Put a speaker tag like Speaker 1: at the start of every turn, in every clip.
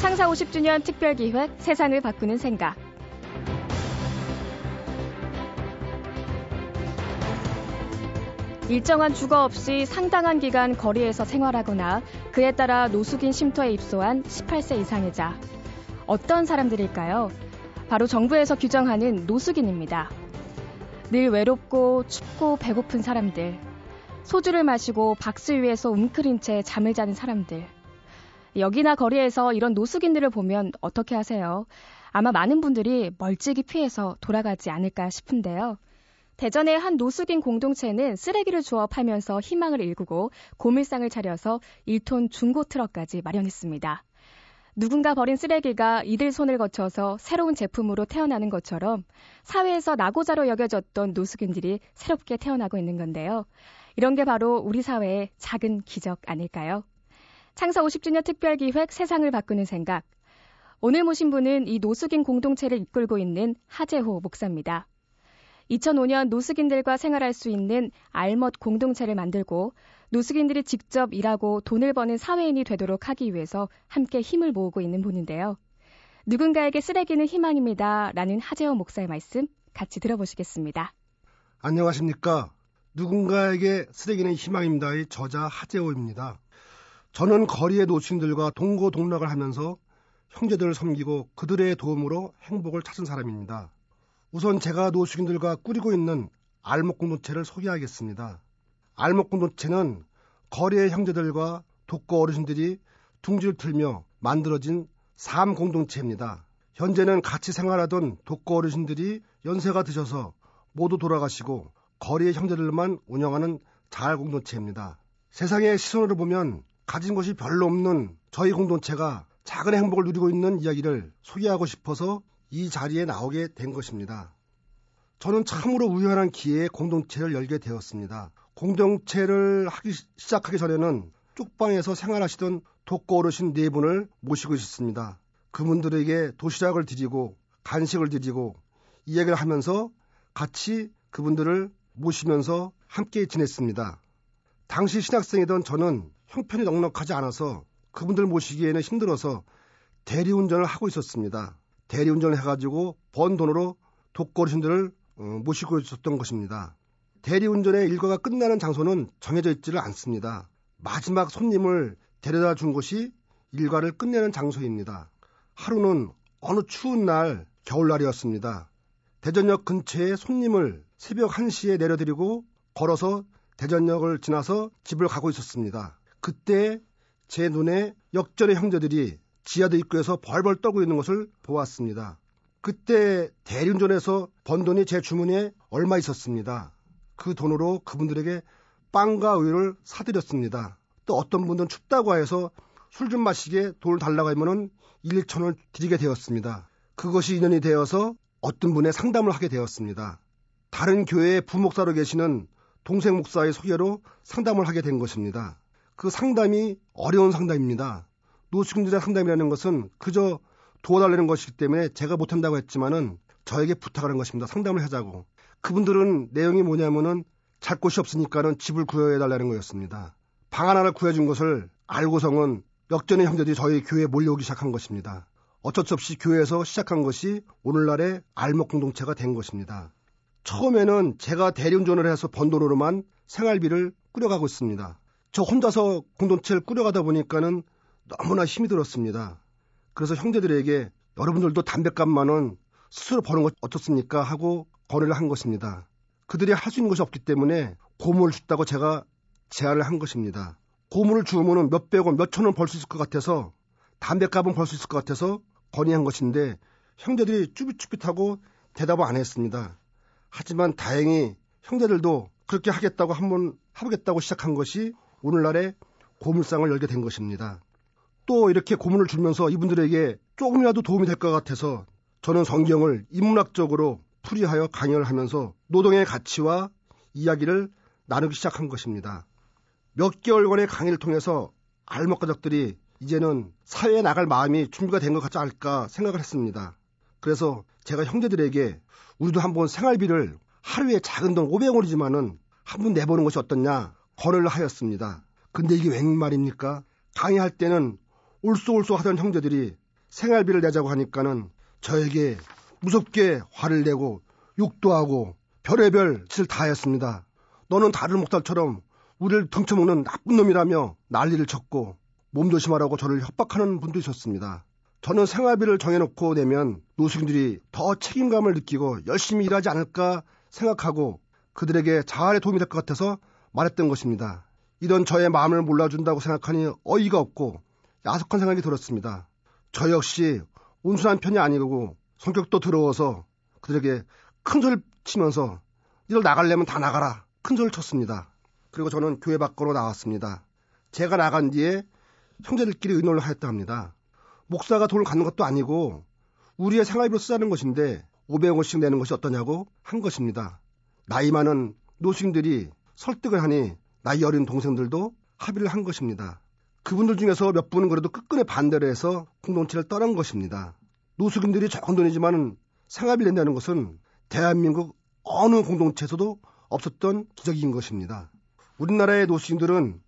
Speaker 1: 창사 50주년 특별기획 세상을 바꾸는 생각. 일정한 주거 없이 상당한 기간 거리에서 생활하거나 그에 따라 노숙인 쉼터에 입소한 18세 이상의 자. 어떤 사람들일까요? 바로 정부에서 규정하는 노숙인입니다. 늘 외롭고 춥고 배고픈 사람들. 소주를 마시고 박스 위에서 웅크린 채 잠을 자는 사람들. 여기나 거리에서 이런 노숙인들을 보면 어떻게 하세요? 아마 많은 분들이 멀찍이 피해서 돌아가지 않을까 싶은데요. 대전의 한 노숙인 공동체는 쓰레기를 주워 팔면서 희망을 일구고 고물상을 차려서 1톤 중고 트럭까지 마련했습니다. 누군가 버린 쓰레기가 이들 손을 거쳐서 새로운 제품으로 태어나는 것처럼 사회에서 나고자로 여겨졌던 노숙인들이 새롭게 태어나고 있는 건데요. 이런 게 바로 우리 사회의 작은 기적 아닐까요? 창사 50주년 특별기획 세상을 바꾸는 생각. 오늘 모신 분은 이 노숙인 공동체를 이끌고 있는 하재호 목사입니다. 2005년 노숙인들과 생활할 수 있는 알멋 공동체를 만들고 노숙인들이 직접 일하고 돈을 버는 사회인이 되도록 하기 위해서 함께 힘을 모으고 있는 분인데요. 누군가에게 쓰레기는 희망입니다. 라는 하재호 목사의 말씀 같이 들어보시겠습니다.
Speaker 2: 안녕하십니까. 누군가에게 쓰레기는 희망입니다의 저자 하재호입니다. 저는 거리의 노숙인들과 동고동락을 하면서 형제들을 섬기고 그들의 도움으로 행복을 찾은 사람입니다. 우선 제가 노숙인들과 꾸리고 있는 알목 공동체를 소개하겠습니다. 알목 공동체는 거리의 형제들과 독거 어르신들이 둥지를 틀며 만들어진 삶 공동체입니다. 현재는 같이 생활하던 독거 어르신들이 연세가 드셔서 모두 돌아가시고 거리의 형제들만 운영하는 자활 공동체입니다. 세상의 시선으로 보면 가진 것이 별로 없는 저희 공동체가 작은 행복을 누리고 있는 이야기를 소개하고 싶어서 이 자리에 나오게 된 것입니다. 저는 참으로 우연한 기회에 공동체를 열게 되었습니다. 공동체를 하기 시작하기 전에는 쪽방에서 생활하시던 독거 어르신 네 분을 모시고 있었습니다. 그분들에게 도시락을 드리고 간식을 드리고 이야기를 하면서 같이 그분들을 모시면서 함께 지냈습니다. 당시 신학생이던 저는 형편이 넉넉하지 않아서 그분들 모시기에는 힘들어서 대리운전을 하고 있었습니다. 대리운전을 해가지고 번 돈으로 독거리신들을 어, 모시고 있었던 것입니다. 대리운전의 일과가 끝나는 장소는 정해져 있지를 않습니다. 마지막 손님을 데려다 준 곳이 일과를 끝내는 장소입니다. 하루는 어느 추운 날 겨울날이었습니다. 대전역 근처에 손님을 새벽 1시에 내려드리고 걸어서 대전역을 지나서 집을 가고 있었습니다. 그때 제 눈에 역전의 형제들이 지하드 입구에서 벌벌 떨고 있는 것을 보았습니다. 그때 대리운전에서 번 돈이 제 주머니에 얼마 있었습니다. 그 돈으로 그분들에게 빵과 우유를 사드렸습니다. 또 어떤 분들은 춥다고 해서 술 좀 마시게 돈을 달라고 하면은 1, 2천을 드리게 되었습니다. 그것이 인연이 되어서 어떤 분의 상담을 하게 되었습니다. 다른 교회의 부목사로 계시는 동생 목사의 소개로 상담을 하게 된 것입니다. 그 상담이 어려운 상담입니다. 노숙인들의 상담이라는 것은 그저 도와달라는 것이기 때문에 제가 못한다고 했지만은 저에게 부탁하는 것입니다. 상담을 하자고. 그분들은 내용이 뭐냐면은 잘 곳이 없으니까는 집을 구해달라는 거였습니다. 방 하나를 구해준 것을 알고서는 역전의 형제들이 저희 교회에 몰려오기 시작한 것입니다. 어쩔 수 없이 교회에서 시작한 것이 오늘날의 알목 공동체가 된 것입니다. 처음에는 제가 대리운전을 해서 번 돈으로만 생활비를 꾸려가고 있습니다. 저 혼자서 공동체를 꾸려가다 보니까는 너무나 힘이 들었습니다. 그래서 형제들에게 여러분들도 담배값만은 스스로 버는 것 어떻습니까? 하고 거래를 한 것입니다. 그들이 할 수 있는 것이 없기 때문에 고물을 줬다고 제가 제안을 한 것입니다. 고물을 주면 몇백 원, 몇천 원 벌 수 있을 것 같아서 담배값은 벌 수 있을 것 같아서 건의한 것인데 형제들이 쭈삣쭈삣하고 대답을 안 했습니다. 하지만 다행히 형제들도 그렇게 하겠다고 한번 해보겠다고 시작한 것이 오늘날의 고물상을 열게 된 것입니다. 또 이렇게 고문을 주면서 이분들에게 조금이라도 도움이 될 것 같아서 저는 성경을 인문학적으로 풀이하여 강연을 하면서 노동의 가치와 이야기를 나누기 시작한 것입니다. 몇 개월간의 강의를 통해서 알먹가족들이 이제는 사회에 나갈 마음이 준비가 된 것 같지 않을까 생각을 했습니다. 그래서 제가 형제들에게 우리도 한번 생활비를 하루에 작은 돈 500원이지만은 한번 내보는 것이 어떻냐 거래를 하였습니다. 근데 이게 웬 말입니까? 강의할 때는 울쏘울쏘 하던 형제들이 생활비를 내자고 하니까는 저에게 무섭게 화를 내고 욕도 하고 별의별 짓을 다 했습니다. 너는 다른 목살처럼 우리를 덩쳐먹는 나쁜 놈이라며 난리를 쳤고 몸조심하라고 저를 협박하는 분도 있었습니다. 저는 생활비를 정해놓고 내면 노숙인들이 더 책임감을 느끼고 열심히 일하지 않을까 생각하고 그들에게 자활에 도움이 될 것 같아서 말했던 것입니다. 이런 저의 마음을 몰라준다고 생각하니 어이가 없고 야속한 생각이 들었습니다. 저 역시 온순한 편이 아니고 성격도 더러워서 그들에게 큰 소리를 치면서 이들 나가려면 다 나가라 큰 소리를 쳤습니다. 그리고 저는 교회 밖으로 나왔습니다. 제가 나간 뒤에 형제들끼리 의논을 하였다 합니다. 목사가 돈을 갖는 것도 아니고 우리의 생활비로 쓰자는 것인데 500원씩 내는 것이 어떠냐고 한 것입니다. 나이 많은 노숙인들이 설득을 하니 나이 어린 동생들도 합의를 한 것입니다. 그분들 중에서 몇 분은 그래도 끝끝내 반대를 해서 공동체를 떠난 것입니다. 노숙인들이 적은 돈이지만 생활비 낸다는 것은 대한민국 어느 공동체에서도 없었던 기적인 것입니다. 우리나라의 노숙인들은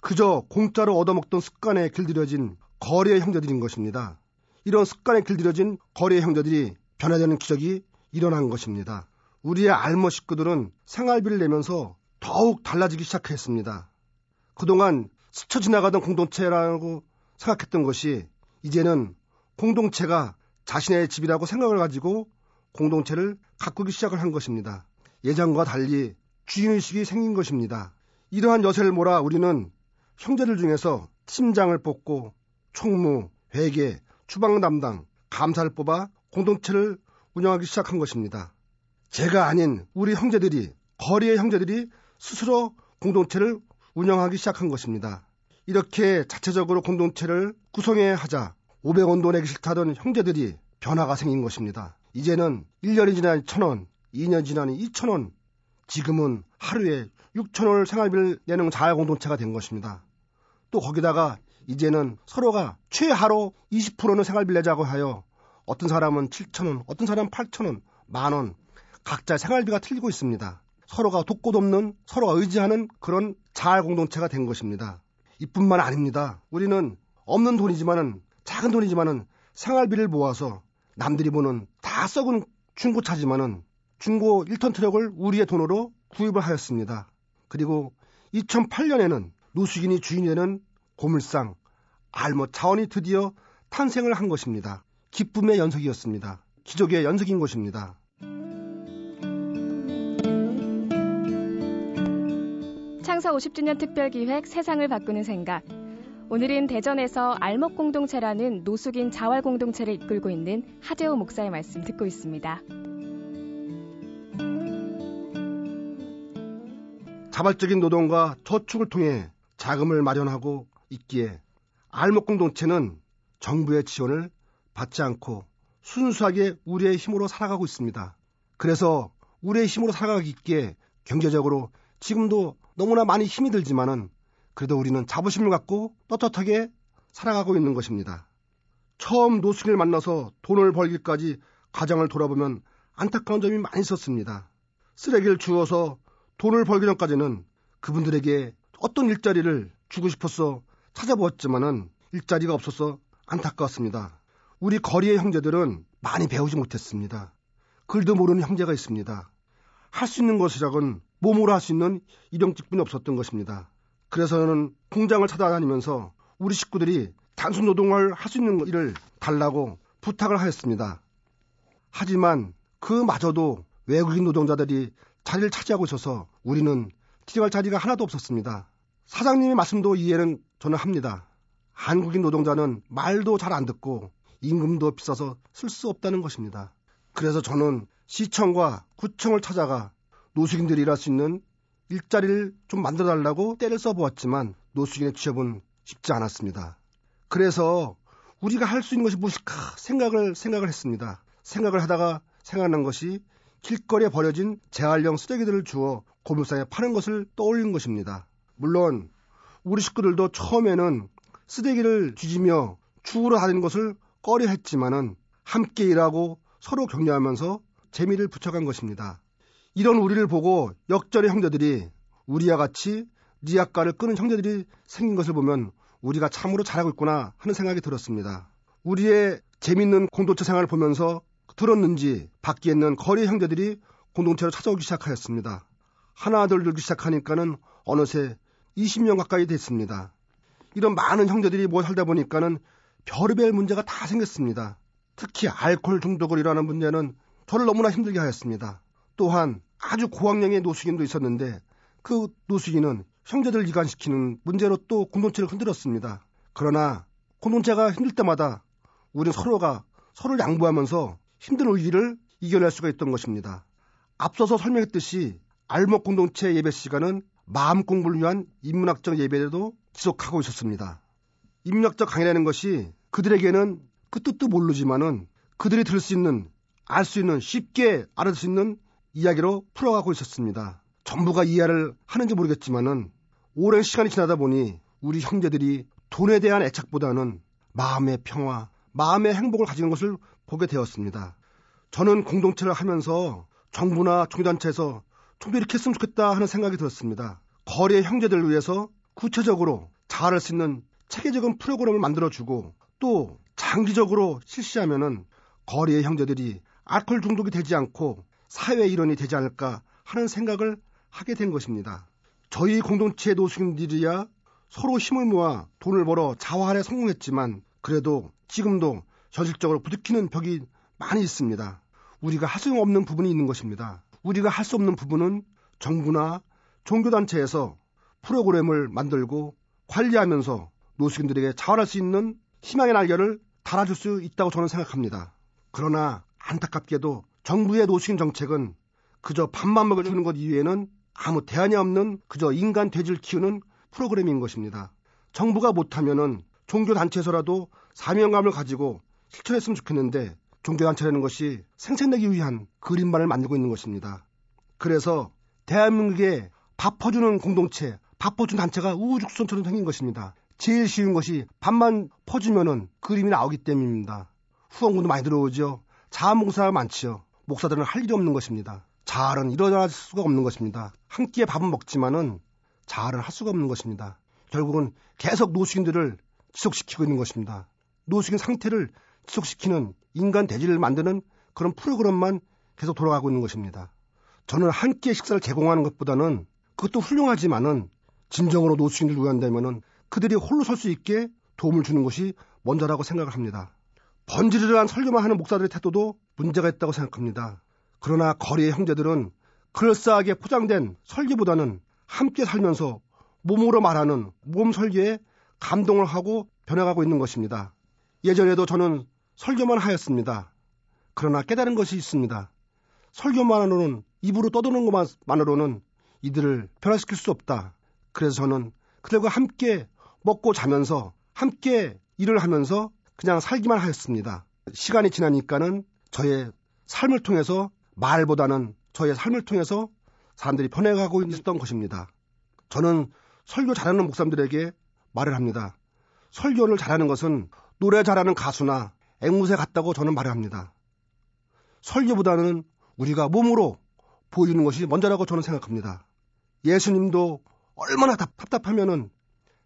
Speaker 2: 그저 공짜로 얻어먹던 습관에 길들여진 거리의 형제들인 것입니다. 이런 습관에 길들여진 거리의 형제들이 변화되는 기적이 일어난 것입니다. 우리의 알모 식구들은 생활비를 내면서 더욱 달라지기 시작했습니다. 그동안 스쳐 지나가던 공동체라고 생각했던 것이 이제는 공동체가 자신의 집이라고 생각을 가지고 공동체를 가꾸기 시작을 한 것입니다. 예전과 달리 주인의식이 생긴 것입니다. 이러한 여세를 몰아 우리는 형제들 중에서 팀장을 뽑고 총무, 회계, 주방 담당, 감사를 뽑아 공동체를 운영하기 시작한 것입니다. 제가 아닌 우리 형제들이, 거리의 형제들이 스스로 공동체를 운영하기 시작한 것입니다. 이렇게 자체적으로 공동체를 구성해야 하자 500원 도 내기 싫다던 형제들이 변화가 생긴 것입니다. 이제는 1년이 지난 1000원, 2년 지나니 2000원, 지금은 하루에 6천원을 생활비를 내는 자아공동체가 된 것입니다. 또 거기다가 이제는 서로가 최하로 20%는 생활비를 내자고 하여 어떤 사람은 7천원, 어떤 사람은 8천원, 만원, 각자 생활비가 틀리고 있습니다. 서로가 돕고 돕는, 서로가 의지하는 그런 자아 공동체가 된 것입니다. 이뿐만 아닙니다. 우리는 없는 돈이지만은, 작은 돈이지만은 생활비를 모아서 남들이 보는 다 썩은 중고차지만은 중고 1톤 트럭을 우리의 돈으로 구입을 하였습니다. 그리고 2008년에는 노숙인이 주인이 되는 고물상 알모 차원이 드디어 탄생을 한 것입니다. 기쁨의 연속이었습니다. 기적의 연속인 것입니다.
Speaker 1: 창사 50주년 특별기획 세상을 바꾸는 생각. 오늘은 대전에서 알목 공동체라는 노숙인 자활 공동체를 이끌고 있는 하재호 목사의 말씀 듣고 있습니다.
Speaker 2: 자발적인 노동과 저축을 통해 자금을 마련하고 있기에 알목 공동체는 정부의 지원을 받지 않고 순수하게 우리의 힘으로 살아가고 있습니다. 그래서 우리의 힘으로 살아가기 있기에 경제적으로 지금도 너무나 많이 힘이 들지만은 그래도 우리는 자부심을 갖고 떳떳하게 살아가고 있는 것입니다. 처음 노숙인을 만나서 돈을 벌기까지 가정을 돌아보면 안타까운 점이 많이 있었습니다. 쓰레기를 주워서 돈을 벌기 전까지는 그분들에게 어떤 일자리를 주고 싶어서 찾아보았지만은 일자리가 없어서 안타까웠습니다. 우리 거리의 형제들은 많이 배우지 못했습니다. 글도 모르는 형제가 있습니다. 할 수 있는 것이라곤 몸으로 할 수 있는 일용직분이 없었던 것입니다. 그래서 저는 공장을 찾아다니면서 우리 식구들이 단순 노동을 할 수 있는 일을 달라고 부탁을 하였습니다. 하지만 그마저도 외국인 노동자들이 자리를 차지하고 있어서 우리는 들어갈 자리가 하나도 없었습니다. 사장님의 말씀도 이해는 저는 합니다. 한국인 노동자는 말도 잘 안 듣고 임금도 비싸서 쓸 수 없다는 것입니다. 그래서 저는 시청과 구청을 찾아가 노숙인들이 일할 수 있는 일자리를 좀 만들어 달라고 때를 써보았지만 노숙인의 취업은 쉽지 않았습니다. 그래서 우리가 할 수 있는 것이 무엇일까 생각을 생각을 했습니다. 생각을 하다가 생각난 것이 길거리에 버려진 재활용 쓰레기들을 주어 고물상에 파는 것을 떠올린 것입니다. 물론 우리 식구들도 처음에는 쓰레기를 뒤지며 죽으러 다니는 것을 꺼려 했지만은 함께 일하고 서로 격려하면서 재미를 붙여간 것입니다. 이런 우리를 보고 역전의 형제들이 우리와 같이 리아가를 끄는 형제들이 생긴 것을 보면 우리가 참으로 잘하고 있구나 하는 생각이 들었습니다. 우리의 재밌는 공동체 생활을 보면서 들었는지 밖에 있는 거리 형제들이 공동체로 찾아오기 시작하였습니다. 하나둘 늘기 시작하니까는 어느새 20명 가까이 됐습니다. 이런 많은 형제들이 모여 살다 보니까는 별의별 문제가 다 생겼습니다. 특히 알코올 중독을 일어나는 문제는 저를 너무나 힘들게 하였습니다. 또한 아주 고학령의 노숙인도 있었는데 그 노숙인은 형제들 이간시키는 문제로 또 공동체를 흔들었습니다. 그러나 공동체가 힘들 때마다 우리는 서로가 서로를 양보하면서 힘든 위기를 이겨낼 수가 있던 것입니다. 앞서서 설명했듯이 알목 공동체 예배 시간은 마음 공부를 위한 인문학적 예배도 지속하고 있었습니다. 인문학적 강의라는 것이 그들에게는 그 뜻도 모르지만은 그들이 들을 수 있는 알 수 있는 쉽게 알아들 수 있는 이야기로 풀어가고 있었습니다. 전부가 이해를 하는지 모르겠지만은 오랜 시간이 지나다 보니 우리 형제들이 돈에 대한 애착보다는 마음의 평화, 마음의 행복을 가지는 것을 보게 되었습니다. 저는 공동체를 하면서 정부나 종교단체에서 좀 더 이렇게 했으면 좋겠다 하는 생각이 들었습니다. 거리의 형제들을 위해서 구체적으로 잘할 수 있는 체계적인 프로그램을 만들어주고 또 장기적으로 실시하면은 거리의 형제들이 알코올 중독이 되지 않고 사회 일원이 되지 않을까 하는 생각을 하게 된 것입니다. 저희 공동체 노숙인들이야 서로 힘을 모아 돈을 벌어 자활에 성공했지만 그래도 지금도 현실적으로 부딪히는 벽이 많이 있습니다. 우리가 할 수 없는 부분이 있는 것입니다. 우리가 할 수 없는 부분은 정부나 종교단체에서 프로그램을 만들고 관리하면서 노숙인들에게 자활할 수 있는 희망의 날개를 달아줄 수 있다고 저는 생각합니다. 그러나 안타깝게도 정부의 노숙인 정책은 그저 밥만 먹여주는 것 이외에는 아무 대안이 없는 그저 인간 돼지를 키우는 프로그램인 것입니다. 정부가 못하면은 종교단체에서라도 사명감을 가지고 실천했으면 좋겠는데 종교단체라는 것이 생생내기 위한 그림만을 만들고 있는 것입니다. 그래서 대한민국에 밥 퍼주는 공동체, 밥 퍼주는 단체가 우후죽순처럼 생긴 것입니다. 제일 쉬운 것이 밥만 퍼주면은 그림이 나오기 때문입니다. 후원금도 많이 들어오죠. 자원봉사가 많지요. 목사들은 할 일이 없는 것입니다. 자활은 일어날 수가 없는 것입니다. 한 끼에 밥은 먹지만은 자활을 할 수가 없는 것입니다. 결국은 계속 노숙인들을 지속시키고 있는 것입니다. 노숙인 상태를 지속시키는 인간 대지를 만드는 그런 프로그램만 계속 돌아가고 있는 것입니다. 저는 한 끼의 식사를 제공하는 것보다는 그것도 훌륭하지만은 진정으로 노숙인들 위한다면은 그들이 홀로 설 수 있게 도움을 주는 것이 먼저라고 생각을 합니다. 번지르르한 설교만 하는 목사들의 태도도 문제가 있다고 생각합니다. 그러나 거리의 형제들은 그럴싸하게 포장된 설교보다는 함께 살면서 몸으로 말하는 몸 설교에 감동을 하고 변해가고 있는 것입니다. 예전에도 저는 설교만 하였습니다. 그러나 깨달은 것이 있습니다. 설교만으로는 입으로 떠드는 것만으로는 이들을 변화시킬 수 없다. 그래서 저는 그들과 함께 먹고 자면서 함께 일을 하면서 그냥 살기만 하였습니다. 시간이 지나니까는 저의 삶을 통해서 말보다는 저의 삶을 통해서 사람들이 변해가고 있었던 것입니다. 저는 설교 잘하는 목사님들에게 말을 합니다. 설교를 잘하는 것은 노래 잘하는 가수나 앵무새 같다고 저는 말을 합니다. 설교보다는 우리가 몸으로 보여주는 것이 먼저라고 저는 생각합니다. 예수님도 얼마나 답답하면은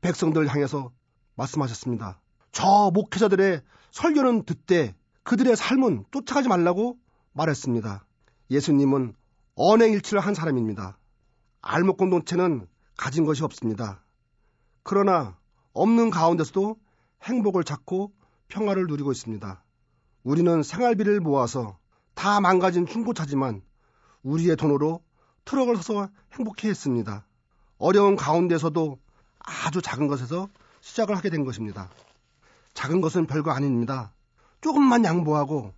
Speaker 2: 백성들 향해서 말씀하셨습니다. 저 목회자들의 설교는 듣되 그들의 삶은 쫓아가지 말라고 말했습니다. 예수님은 언행일치를 한 사람입니다. 알목 공동체는 가진 것이 없습니다. 그러나 없는 가운데서도 행복을 찾고 평화를 누리고 있습니다. 우리는 생활비를 모아서 다 망가진 중고차지만 우리의 돈으로 트럭을 사서 행복해 했습니다. 어려운 가운데서도 아주 작은 것에서 시작을 하게 된 것입니다. 작은 것은 별거 아닙니다. 조금만 양보하고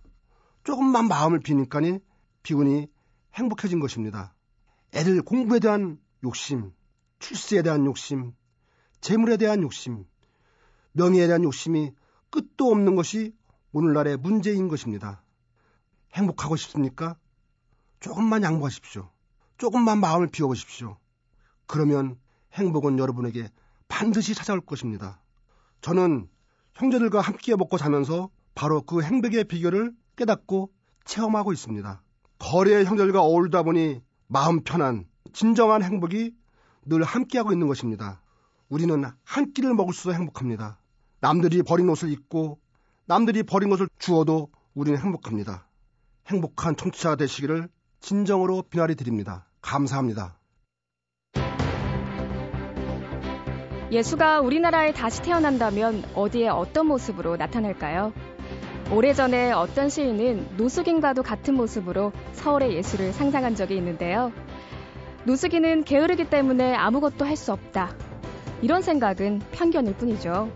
Speaker 2: 조금만 마음을 비니까니 비운이 행복해진 것입니다. 애들 공부에 대한 욕심, 출세에 대한 욕심, 재물에 대한 욕심, 명예에 대한 욕심이 끝도 없는 것이 오늘날의 문제인 것입니다. 행복하고 싶습니까? 조금만 양보하십시오. 조금만 마음을 비워보십시오. 그러면 행복은 여러분에게 반드시 찾아올 것입니다. 저는 형제들과 함께 먹고 자면서 바로 그 행복의 비결을 깨닫고 체험하고 있습니다. 거리의 형제들과 어울리다 보니 마음 편한 진정한 행복이 늘 함께하고 있는 것입니다. 우리는 한 끼를 먹을 수도 행복합니다. 남들이 버린 옷을 입고 남들이 버린 것을 주어도 우리는 행복합니다. 행복한 청취자가 되시기를 진정으로 비나리 드립니다. 감사합니다.
Speaker 1: 예수가 우리나라에 다시 태어난다면 어디에 어떤 모습으로 나타날까요? 오래전에 어떤 시인은 노숙인과도 같은 모습으로 서울의 예수를 상상한 적이 있는데요. 노숙인은 게으르기 때문에 아무것도 할 수 없다. 이런 생각은 편견일 뿐이죠.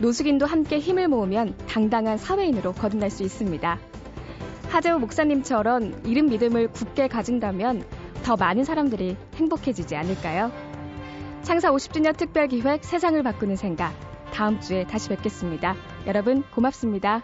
Speaker 1: 노숙인도 함께 힘을 모으면 당당한 사회인으로 거듭날 수 있습니다. 하재호 목사님처럼 이른 믿음을 굳게 가진다면 더 많은 사람들이 행복해지지 않을까요? 창사 50주년 특별 기획 세상을 바꾸는 생각. 다음 주에 다시 뵙겠습니다. 여러분 고맙습니다.